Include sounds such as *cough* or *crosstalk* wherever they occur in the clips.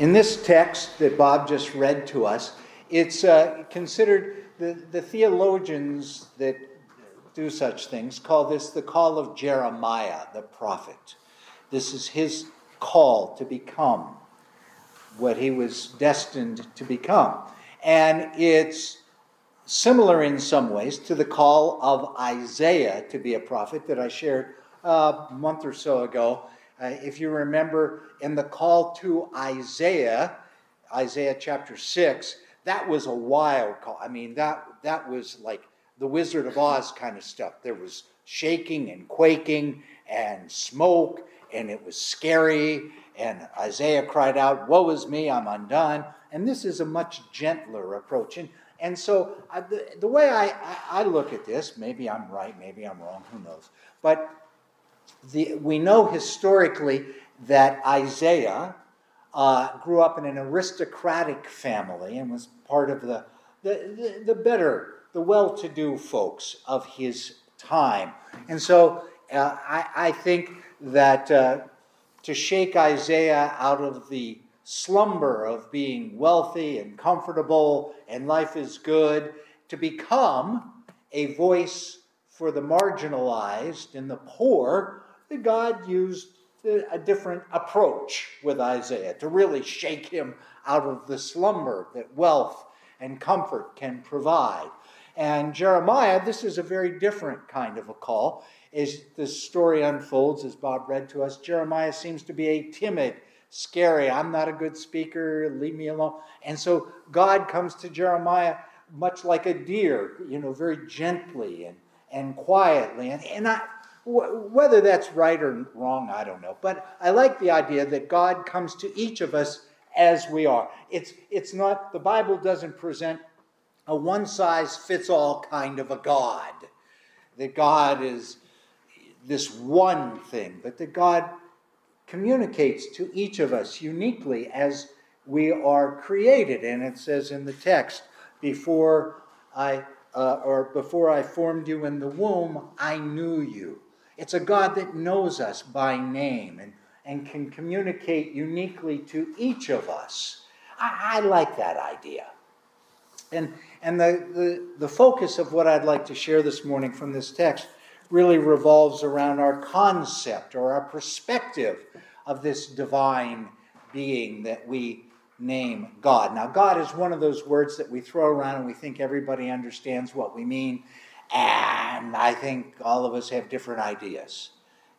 In this text that Bob just read to us, it's uh, considered the, the theologians that do such things call this the call of Jeremiah, the prophet. This is his call to become what he was destined to become. And it's similar in some ways to the call of Isaiah to be a prophet that I shared uh, a month or so ago. Uh, if you remember in the call to Isaiah, Isaiah chapter 6, that was a wild call. I mean, that, that was like the Wizard of Oz kind of stuff. There was shaking and quaking and smoke, and it was scary. And Isaiah cried out, Woe is me, I'm undone. And this is a much gentler approach. And, and so uh, the, the way I, I, I look at this, maybe I'm right, maybe I'm wrong, who knows. But the, we know historically that Isaiah uh, grew up in an aristocratic family and was part of the, the, the, better, the well to do folks of his time. And so uh, I, I, think that uh, to shake Isaiah out of the slumber of being wealthy and comfortable and life is good, to become a voice for the marginalized and the poor, that God used uh, a different approach with Isaiah to really shake him out of the slumber that wealth and comfort can provide. And Jeremiah, this is a very different kind of a call. As the story unfolds, as Bob read to us, Jeremiah seems to be a timid, scary, I'm not a good speaker, leave me alone. And so God comes to Jeremiah much like a deer, you know, very gently and, and quietly. And, and I, whether that's right or wrong, I don't know. But I like the idea that God comes to each of us as we are. It's, it's not, the Bible doesn't present a one size fits all kind of a God. That God is this one thing, but that God communicates to each of us uniquely as we are created. And it says in the text, before I uh, or before I formed you in the womb, I knew you. It's a God that knows us by name and, and can communicate uniquely to each of us. I, I like that idea. And, and the, the, the focus of what I'd like to share this morning from this text really revolves around our concept or our perspective of this divine being that we name God. Now, God is one of those words that we throw around and we think everybody understands what we mean. And I think all of us have different ideas.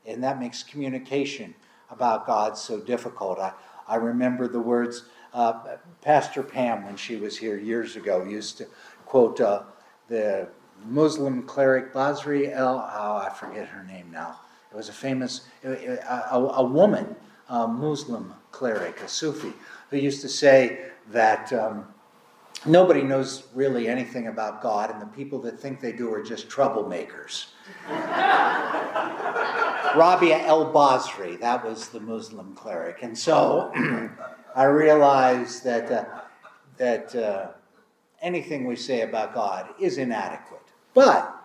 And that makes communication about God so difficult. I, I remember the words uh, Pastor Pam, when she was here years ago, used to quote uh, the Muslim cleric Basri El, oh, I forget her name now. It was a famous, a, a, a woman, a Muslim cleric, a Sufi, who used to say that um, nobody knows really anything about God, and the people that think they do are just troublemakers. *laughs* Rabia el Basri, that was the Muslim cleric. And so *clears throat* I realized that, uh, that uh, anything we say about God is inadequate. But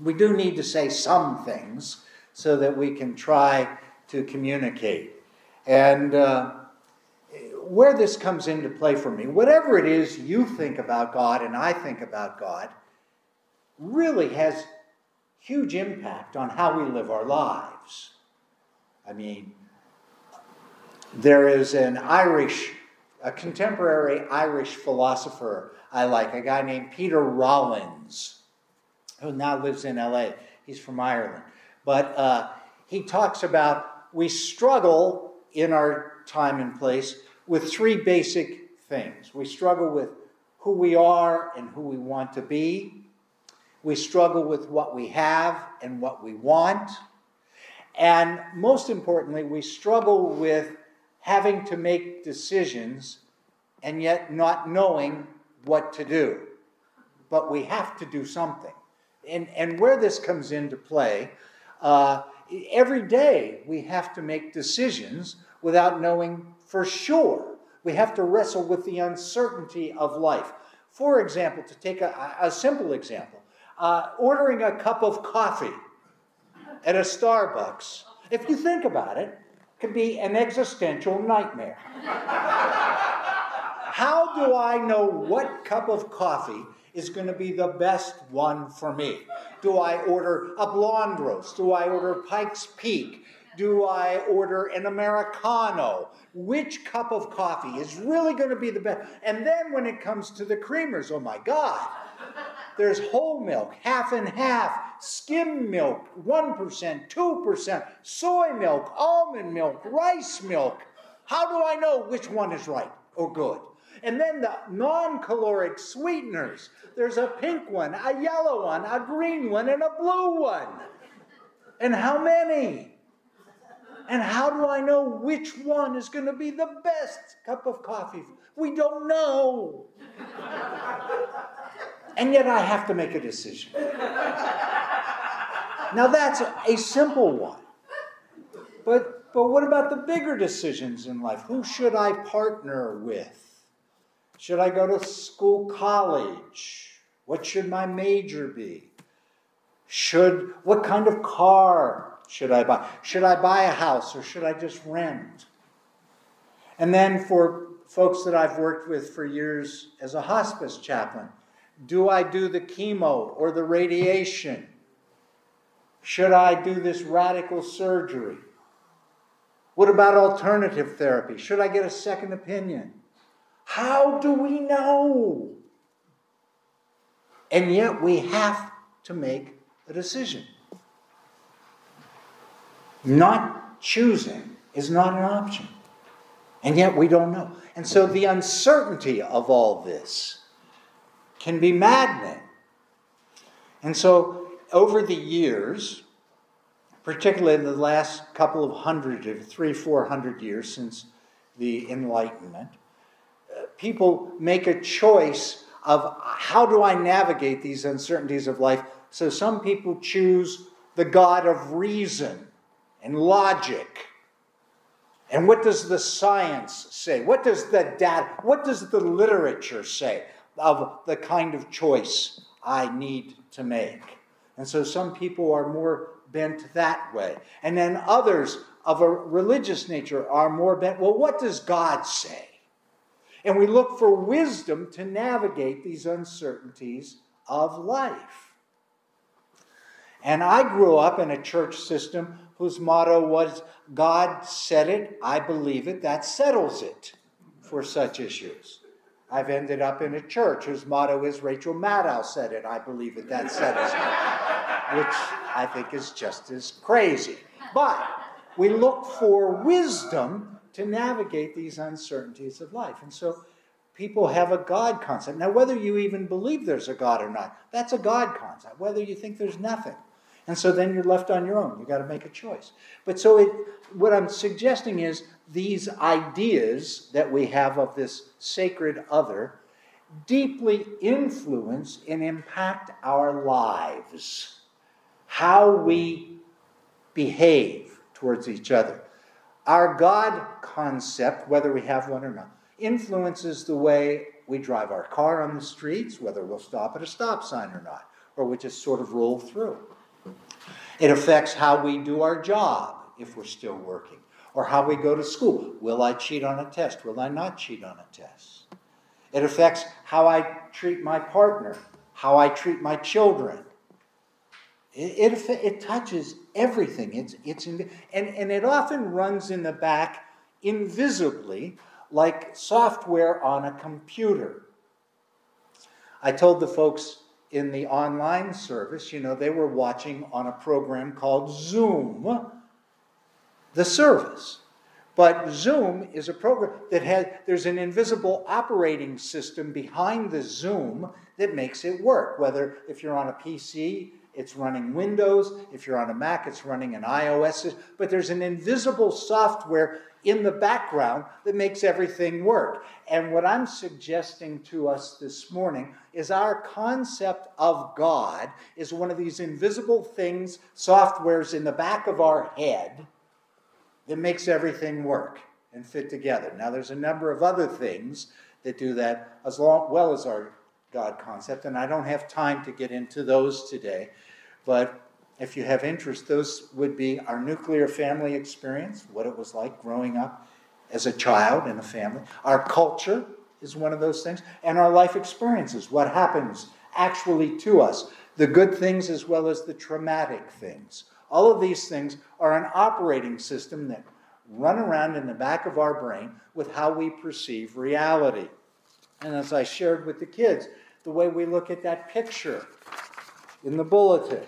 we do need to say some things so that we can try to communicate. And uh, where this comes into play for me, whatever it is you think about God and I think about God, really has huge impact on how we live our lives. I mean, there is an Irish, a contemporary Irish philosopher I like, a guy named Peter Rollins, who now lives in LA. He's from Ireland. But uh, he talks about we struggle in our time and place with three basic things. We struggle with who we are and who we want to be. We struggle with what we have and what we want. And most importantly, we struggle with having to make decisions and yet not knowing what to do. But we have to do something. And, and where this comes into play, uh, every day we have to make decisions without knowing for sure. We have to wrestle with the uncertainty of life. For example, to take a, a simple example, uh, ordering a cup of coffee at a Starbucks. If you think about it, can be an existential nightmare. How do I know what cup of coffee is going to be the best one for me? Do I order a blonde roast? Do I order Pike's Peak? Do I order an Americano? Which cup of coffee is really going to be the best? And then when it comes to the creamers, oh my God, there's whole milk, half and half, skim milk, 1%, 2%, soy milk, almond milk, rice milk. How do I know which one is right or good? And then the non caloric sweeteners. There's a pink one, a yellow one, a green one, and a blue one. And how many? And how do I know which one is going to be the best cup of coffee? We don't know. and yet I have to make a decision. Now that's a simple one. But, but what about the bigger decisions in life? Who should I partner with? Should I go to school, college? What should my major be? Should what kind of car should I buy? Should I buy a house or should I just rent? And then for folks that I've worked with for years as a hospice chaplain, do I do the chemo or the radiation? Should I do this radical surgery? What about alternative therapy? Should I get a second opinion? How do we know? And yet we have to make a decision. Not choosing is not an option. And yet we don't know. And so the uncertainty of all this can be maddening. And so over the years, particularly in the last couple of hundred, three, four hundred years since the Enlightenment, people make a choice of how do I navigate these uncertainties of life. So some people choose the God of reason and logic. And what does the science say? What does the data, what does the literature say of the kind of choice I need to make? And so some people are more bent that way. And then others of a religious nature are more bent, well, what does God say? And we look for wisdom to navigate these uncertainties of life. And I grew up in a church system whose motto was God said it, I believe it, that settles it for such issues. I've ended up in a church whose motto is Rachel Maddow said it, I believe it, that settles it, *laughs* which I think is just as crazy. But we look for wisdom to navigate these uncertainties of life. And so people have a God concept. Now, whether you even believe there's a God or not, that's a God concept, whether you think there's nothing. And so then you're left on your own. You've got to make a choice. But so it, what I'm suggesting is these ideas that we have of this sacred other deeply influence and impact our lives, how we behave towards each other. Our God concept, whether we have one or not, influences the way we drive our car on the streets, whether we'll stop at a stop sign or not, or we just sort of roll through. It affects how we do our job if we're still working, or how we go to school. Will I cheat on a test? Will I not cheat on a test? It affects how I treat my partner, how I treat my children, it, it, it touches everything. It's, it's in, and, and it often runs in the back invisibly, like software on a computer. I told the folks in the online service, you know, they were watching on a program called Zoom, the service. But Zoom is a program that has, there's an invisible operating system behind the Zoom that makes it work. Whether if you're on a PC, it's running Windows. If you're on a Mac, it's running an iOS. But there's an invisible software in the background that makes everything work. And what I'm suggesting to us this morning is our concept of God is one of these invisible things, softwares in the back of our head that makes everything work and fit together. Now, there's a number of other things that do that as long, well as our God concept, and I don't have time to get into those today. But if you have interest, those would be our nuclear family experience, what it was like growing up as a child in a family. Our culture is one of those things, and our life experiences, what happens actually to us, the good things as well as the traumatic things. All of these things are an operating system that run around in the back of our brain with how we perceive reality. And as I shared with the kids, the way we look at that picture in the bulletin,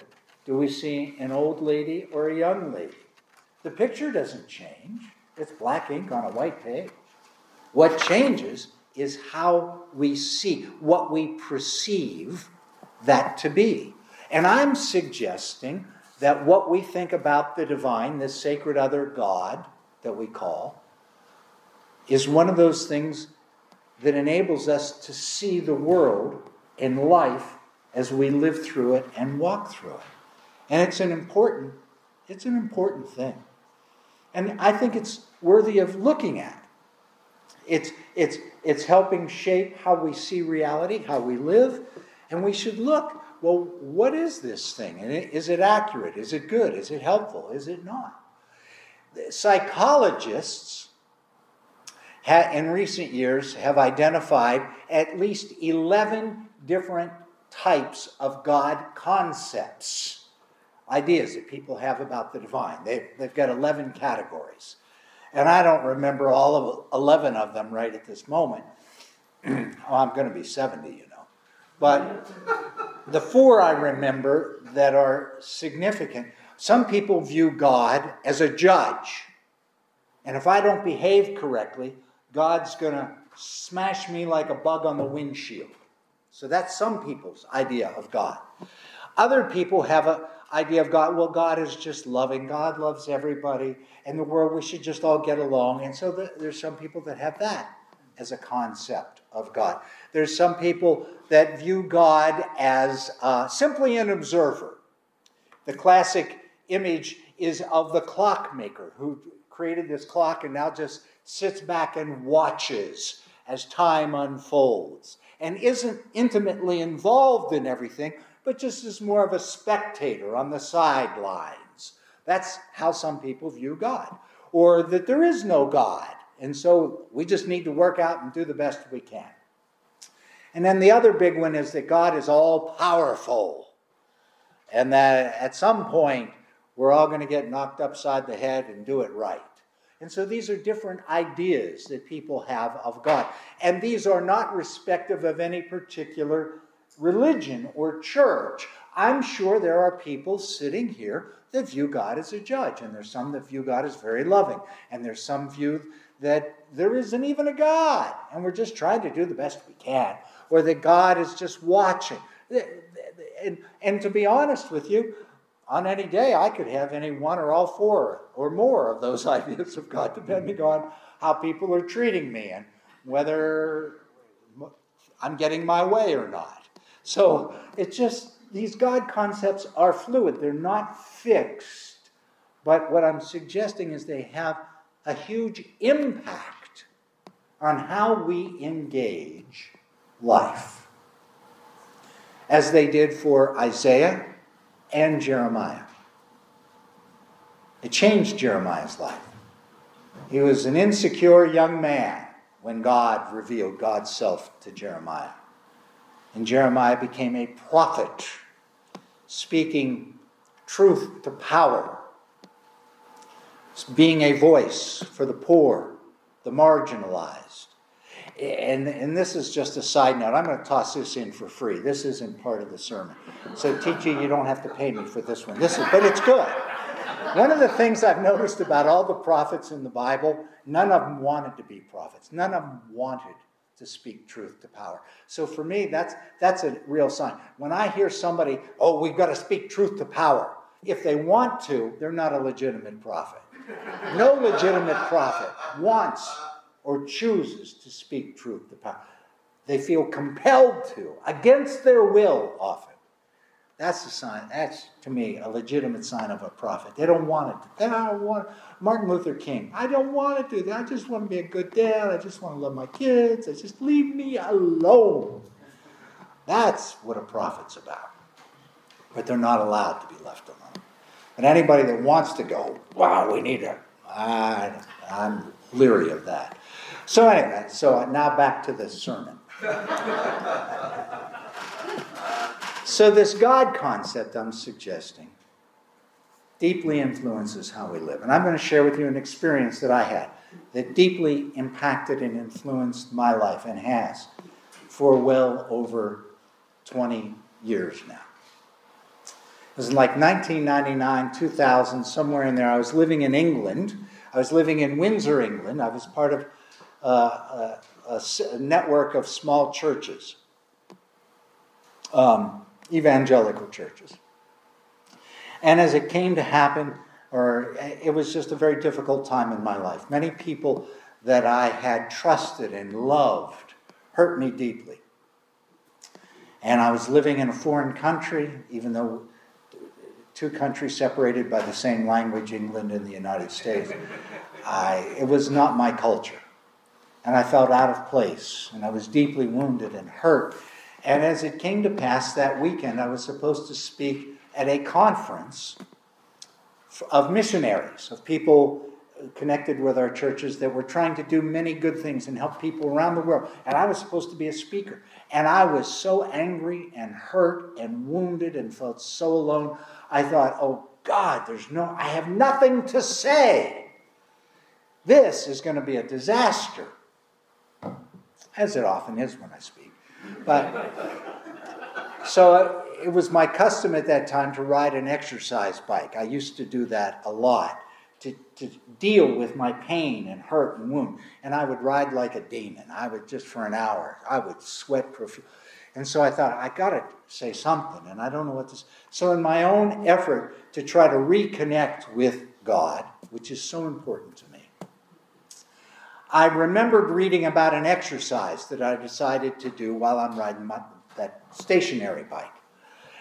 do we see an old lady or a young lady? The picture doesn't change. It's black ink on a white page. What changes is how we see, what we perceive that to be. And I'm suggesting that what we think about the divine, this sacred other God that we call, is one of those things that enables us to see the world and life as we live through it and walk through it. And it's an important, it's an important thing. And I think it's worthy of looking at. It's, it's, it's helping shape how we see reality, how we live, and we should look well, what is this thing? And is it accurate? Is it good? Is it helpful? Is it not? Psychologists in recent years have identified at least 11 different types of God concepts ideas that people have about the divine. They've, they've got 11 categories. And I don't remember all of 11 of them right at this moment. *clears throat* oh, I'm going to be 70, you know. But the four I remember that are significant some people view God as a judge. And if I don't behave correctly, God's going to smash me like a bug on the windshield. So that's some people's idea of God. Other people have a, idea of God. Well, God is just loving. God loves everybody. In the world, we should just all get along. And so the, there's some people that have that as a concept of God. There's some people that view God as uh, simply an observer. The classic image is of the clockmaker who created this clock and now just sits back and watches as time unfolds and isn't intimately involved in everything, but just as more of a spectator on the sidelines. That's how some people view God. Or that there is no God, and so we just need to work out and do the best we can. And then the other big one is that God is all powerful, and that at some point we're all going to get knocked upside the head and do it right. And so these are different ideas that people have of God. And these are not respective of any particular religion or church. I'm sure there are people sitting here that view God as a judge, and there's some that view God as very loving, and there's some view that there isn't even a God, and we're just trying to do the best we can, or that God is just watching. And, and to be honest with you, on any day, I could have any one or all four or more of those *laughs* ideas of God, depending on how people are treating me and whether I'm getting my way or not. So it's just, these God concepts are fluid, they're not fixed. But what I'm suggesting is they have a huge impact on how we engage life, as they did for Isaiah and Jeremiah. It changed Jeremiah's life. He was an insecure young man when God revealed God's self to Jeremiah. And Jeremiah became a prophet, speaking truth to power, being a voice for the poor, the marginalized. And, and this is just a side note. I'm going to toss this in for free. This isn't part of the sermon. So, teacher, you don't have to pay me for this one. This is, but it's good. One of the things I've noticed about all the prophets in the Bible, none of them wanted to be prophets. None of them wanted to speak truth to power. So for me, that's that's a real sign. When I hear somebody, oh, we've got to speak truth to power, if they want to, they're not a legitimate prophet. No legitimate prophet wants or chooses to speak truth to power. They feel compelled to, against their will often. That's a sign. That's to me a legitimate sign of a prophet. They don't want it. They don't want Martin Luther King. I don't want to do that. I just want to be a good dad. I just want to love my kids. I just leave me alone. That's what a prophet's about. But they're not allowed to be left alone. And anybody that wants to go, wow, we need it. I, I'm leery of that. So anyway, so now back to the sermon. *laughs* so this God concept I'm suggesting deeply influences how we live. And I'm going to share with you an experience that I had that deeply impacted and influenced my life and has for well over 20 years now. It was like 1999, 2000, somewhere in there. I was living in England. I was living in Windsor, England. I was part of uh, a, a, network of small churches, um, evangelical churches. And as it came to happen, or it was just a very difficult time in my life. Many people that I had trusted and loved hurt me deeply. And I was living in a foreign country, even though two countries separated by the same language, England and the United States. I, it was not my culture. And I felt out of place, and I was deeply wounded and hurt. And as it came to pass that weekend, I was supposed to speak at a conference of missionaries, of people connected with our churches that were trying to do many good things and help people around the world. And I was supposed to be a speaker. And I was so angry and hurt and wounded and felt so alone. I thought, oh God, there's no, I have nothing to say. This is going to be a disaster, as it often is when I speak. But so uh, it was my custom at that time to ride an exercise bike. I used to do that a lot to, to deal with my pain and hurt and wound. And I would ride like a demon. I would just for an hour, I would sweat profusely. And so I thought, I got to say something, and I don't know what to say. So, in my own effort to try to reconnect with God, which is so important to me, I remembered reading about an exercise that I decided to do while I'm riding my, that stationary bike.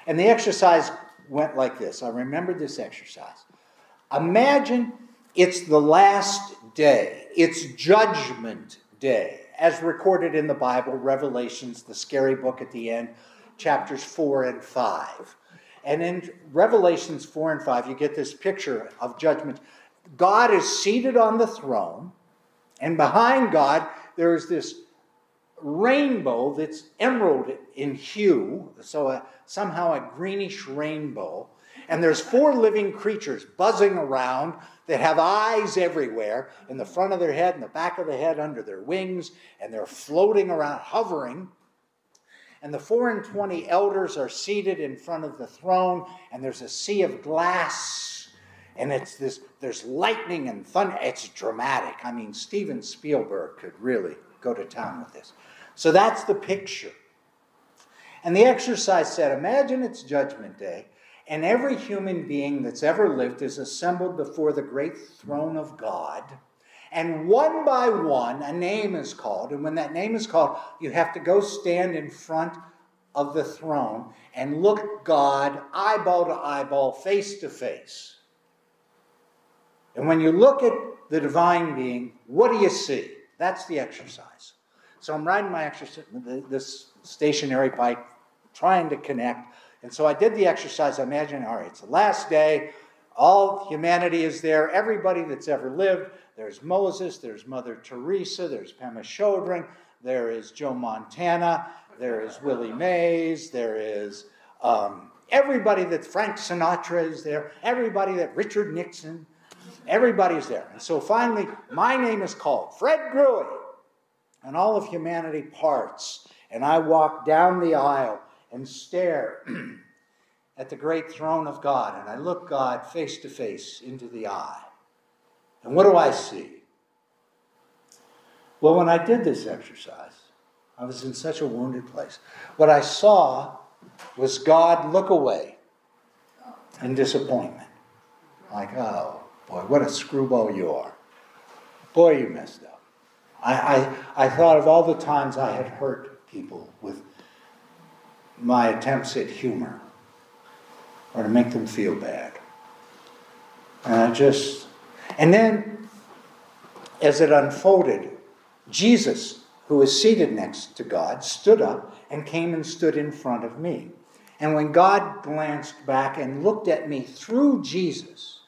And the exercise went like this. I remembered this exercise. Imagine it's the last day, it's judgment day as recorded in the Bible, Revelations, the scary book at the end, chapters 4 and 5. And in Revelations 4 and 5, you get this picture of judgment. God is seated on the throne, and behind God, there's this rainbow that's emerald in hue, so a, somehow a greenish rainbow. And there's four living creatures buzzing around that have eyes everywhere in the front of their head, in the back of the head, under their wings, and they're floating around, hovering. And the four and twenty elders are seated in front of the throne, and there's a sea of glass. And it's this, there's lightning and thunder. It's dramatic. I mean, Steven Spielberg could really go to town with this. So that's the picture. And the exercise said imagine it's Judgment Day, and every human being that's ever lived is assembled before the great throne of God. And one by one, a name is called. And when that name is called, you have to go stand in front of the throne and look God eyeball to eyeball, face to face. And when you look at the divine being, what do you see? That's the exercise. So I'm riding my exercise, this stationary bike, trying to connect. And so I did the exercise. I imagine, all right, it's the last day. All humanity is there. Everybody that's ever lived. There's Moses. There's Mother Teresa. There's Pema Chodron. There is Joe Montana. There is Willie Mays. There is um, everybody that Frank Sinatra is there. Everybody that Richard Nixon. Everybody's there. And so finally, my name is called Fred Gruey. And all of humanity parts. And I walk down the aisle and stare *clears throat* at the great throne of God, and I look God face to face into the eye. And what do I see? Well, when I did this exercise, I was in such a wounded place. What I saw was God look away in disappointment. Like, oh, boy, what a screwball you are. Boy, you messed up. I, I, I thought of all the times I had hurt people with my attempts at humor or to make them feel bad. And I just, and then as it unfolded, Jesus, who was seated next to God, stood up and came and stood in front of me. And when God glanced back and looked at me through Jesus,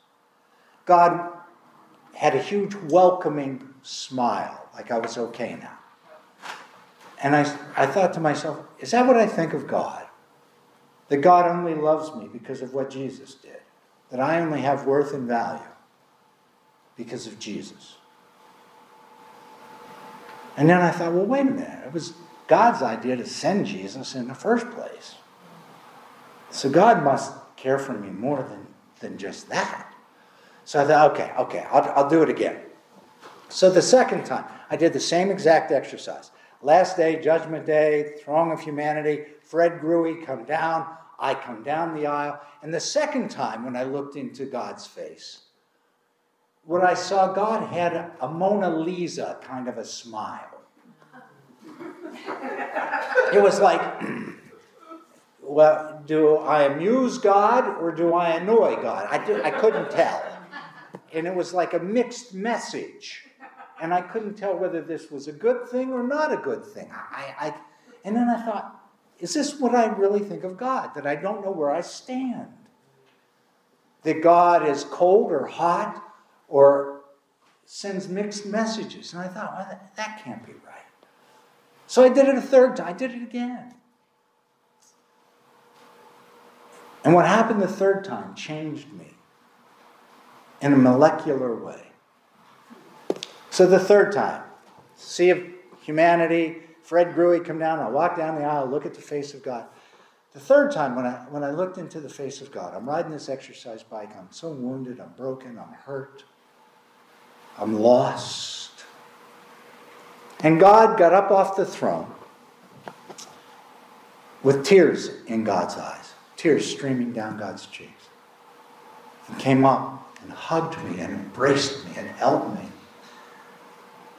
God had a huge welcoming smile, like I was okay now. And I, I thought to myself, is that what I think of God? That God only loves me because of what Jesus did, that I only have worth and value because of Jesus. And then I thought, well, wait a minute. It was God's idea to send Jesus in the first place. So God must care for me more than, than just that. So I thought, okay, okay, I'll, I'll do it again. So the second time, I did the same exact exercise. Last day, Judgment Day, throng of humanity, Fred Gruey come down, I come down the aisle. And the second time, when I looked into God's face, what I saw, God had a Mona Lisa kind of a smile. It was like, *clears throat* well, do I amuse God or do I annoy God? I, did, I couldn't tell. And it was like a mixed message. And I couldn't tell whether this was a good thing or not a good thing. I, I, and then I thought, is this what I really think of God? That I don't know where I stand? That God is cold or hot or sends mixed messages? And I thought, well, that, that can't be right. So I did it a third time. I did it again. And what happened the third time changed me in a molecular way. So the third time, sea of humanity, Fred Gruey come down, I walk down the aisle, look at the face of God. The third time, when I, when I looked into the face of God, I'm riding this exercise bike, I'm so wounded, I'm broken, I'm hurt, I'm lost. And God got up off the throne with tears in God's eyes, tears streaming down God's cheeks. And came up and hugged me and embraced me and held me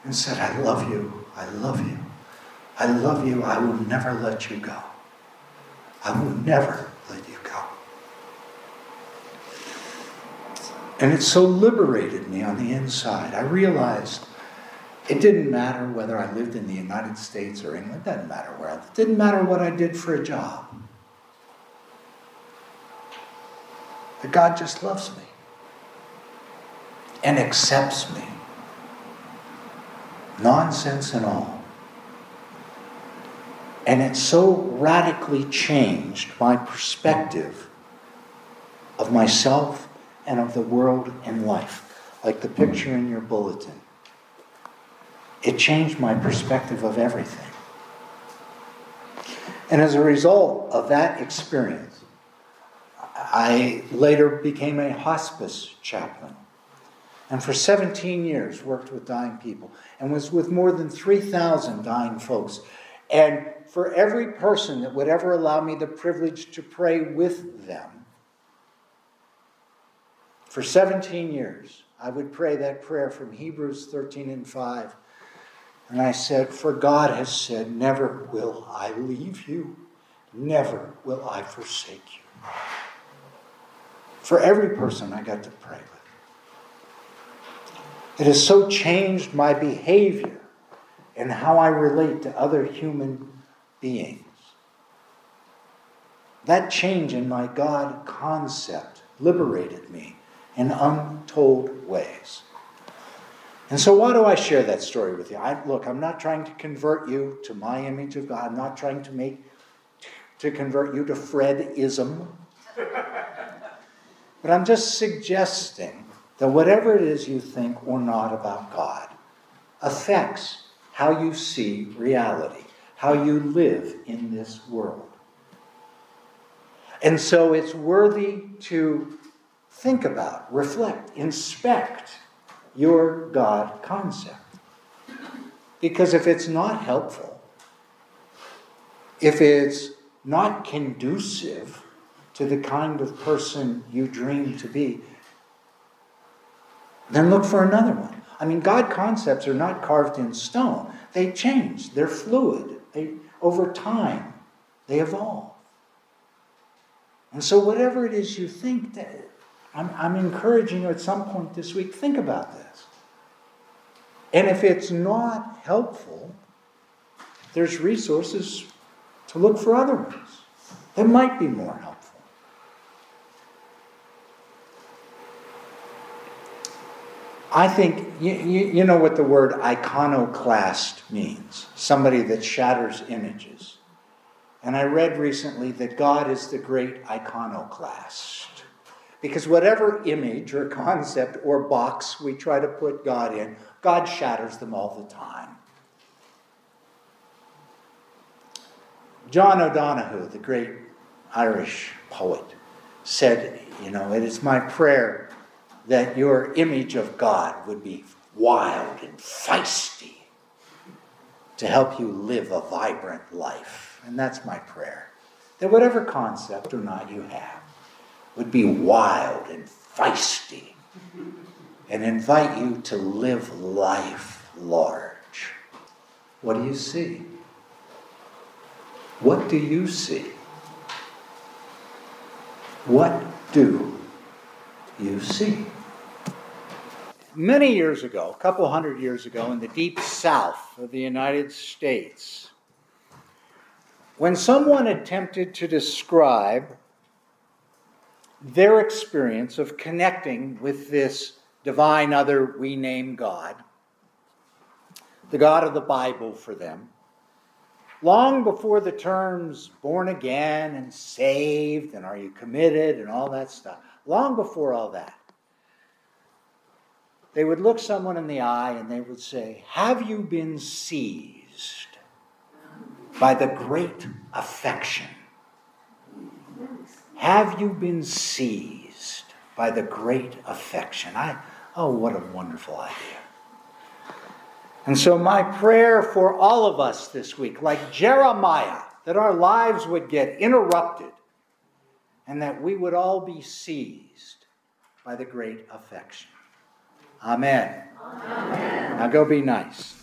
and said, I love you. I love you. I love you. I will never let you go. I will never let you go. And it so liberated me on the inside. I realized it didn't matter whether I lived in the United States or England. It didn't matter where I lived. It didn't matter what I did for a job. That God just loves me and accepts me. Nonsense and all. And it so radically changed my perspective of myself and of the world and life, like the picture in your bulletin. It changed my perspective of everything. And as a result of that experience, I later became a hospice chaplain. And for 17 years worked with dying people and was with more than 3,000 dying folks. And for every person that would ever allow me the privilege to pray with them, for 17 years, I would pray that prayer from Hebrews 13 and 5 and I said, For God has said, Never will I leave you, never will I forsake you. For every person I got to pray with. It has so changed my behavior and how I relate to other human beings. That change in my God concept liberated me in untold ways. And so, why do I share that story with you? I, look, I'm not trying to convert you to my image of God. I'm not trying to make to convert you to Fredism. *laughs* but I'm just suggesting that whatever it is you think or not about God affects how you see reality, how you live in this world. And so it's worthy to think about, reflect, inspect your God concept. Because if it's not helpful, if it's not conducive to the kind of person you dream to be, then look for another one. I mean, God concepts are not carved in stone. They change. They're fluid. They over time they evolve. And so whatever it is you think I'm, I'm encouraging you at some point this week, think about this. And if it's not helpful, there's resources to look for other ones. that might be more helpful. I think you, you, you, know what the word iconoclast means somebody that shatters images. And I read recently that God is the great iconoclast. Because whatever image or concept or box we try to put God in, God shatters them all the time. John O'Donohue, the great Irish poet, said, You know, it is my prayer that your image of God would be wild and feisty to help you live a vibrant life. And that's my prayer. That whatever concept or not you have would be wild and feisty and invite you to live life large. What do you see? What do you see? What do you see? Many years ago, a couple hundred years ago, in the deep south of the United States, when someone attempted to describe their experience of connecting with this divine other we name God, the God of the Bible for them, long before the terms born again and saved and are you committed and all that stuff, long before all that, they would look someone in the eye and they would say, Have you been seized by the great affection? Have you been seized by the great affection? I, oh, what a wonderful idea. And so, my prayer for all of us this week, like Jeremiah, that our lives would get interrupted and that we would all be seized by the great affection. Amen. Amen. Now go be nice.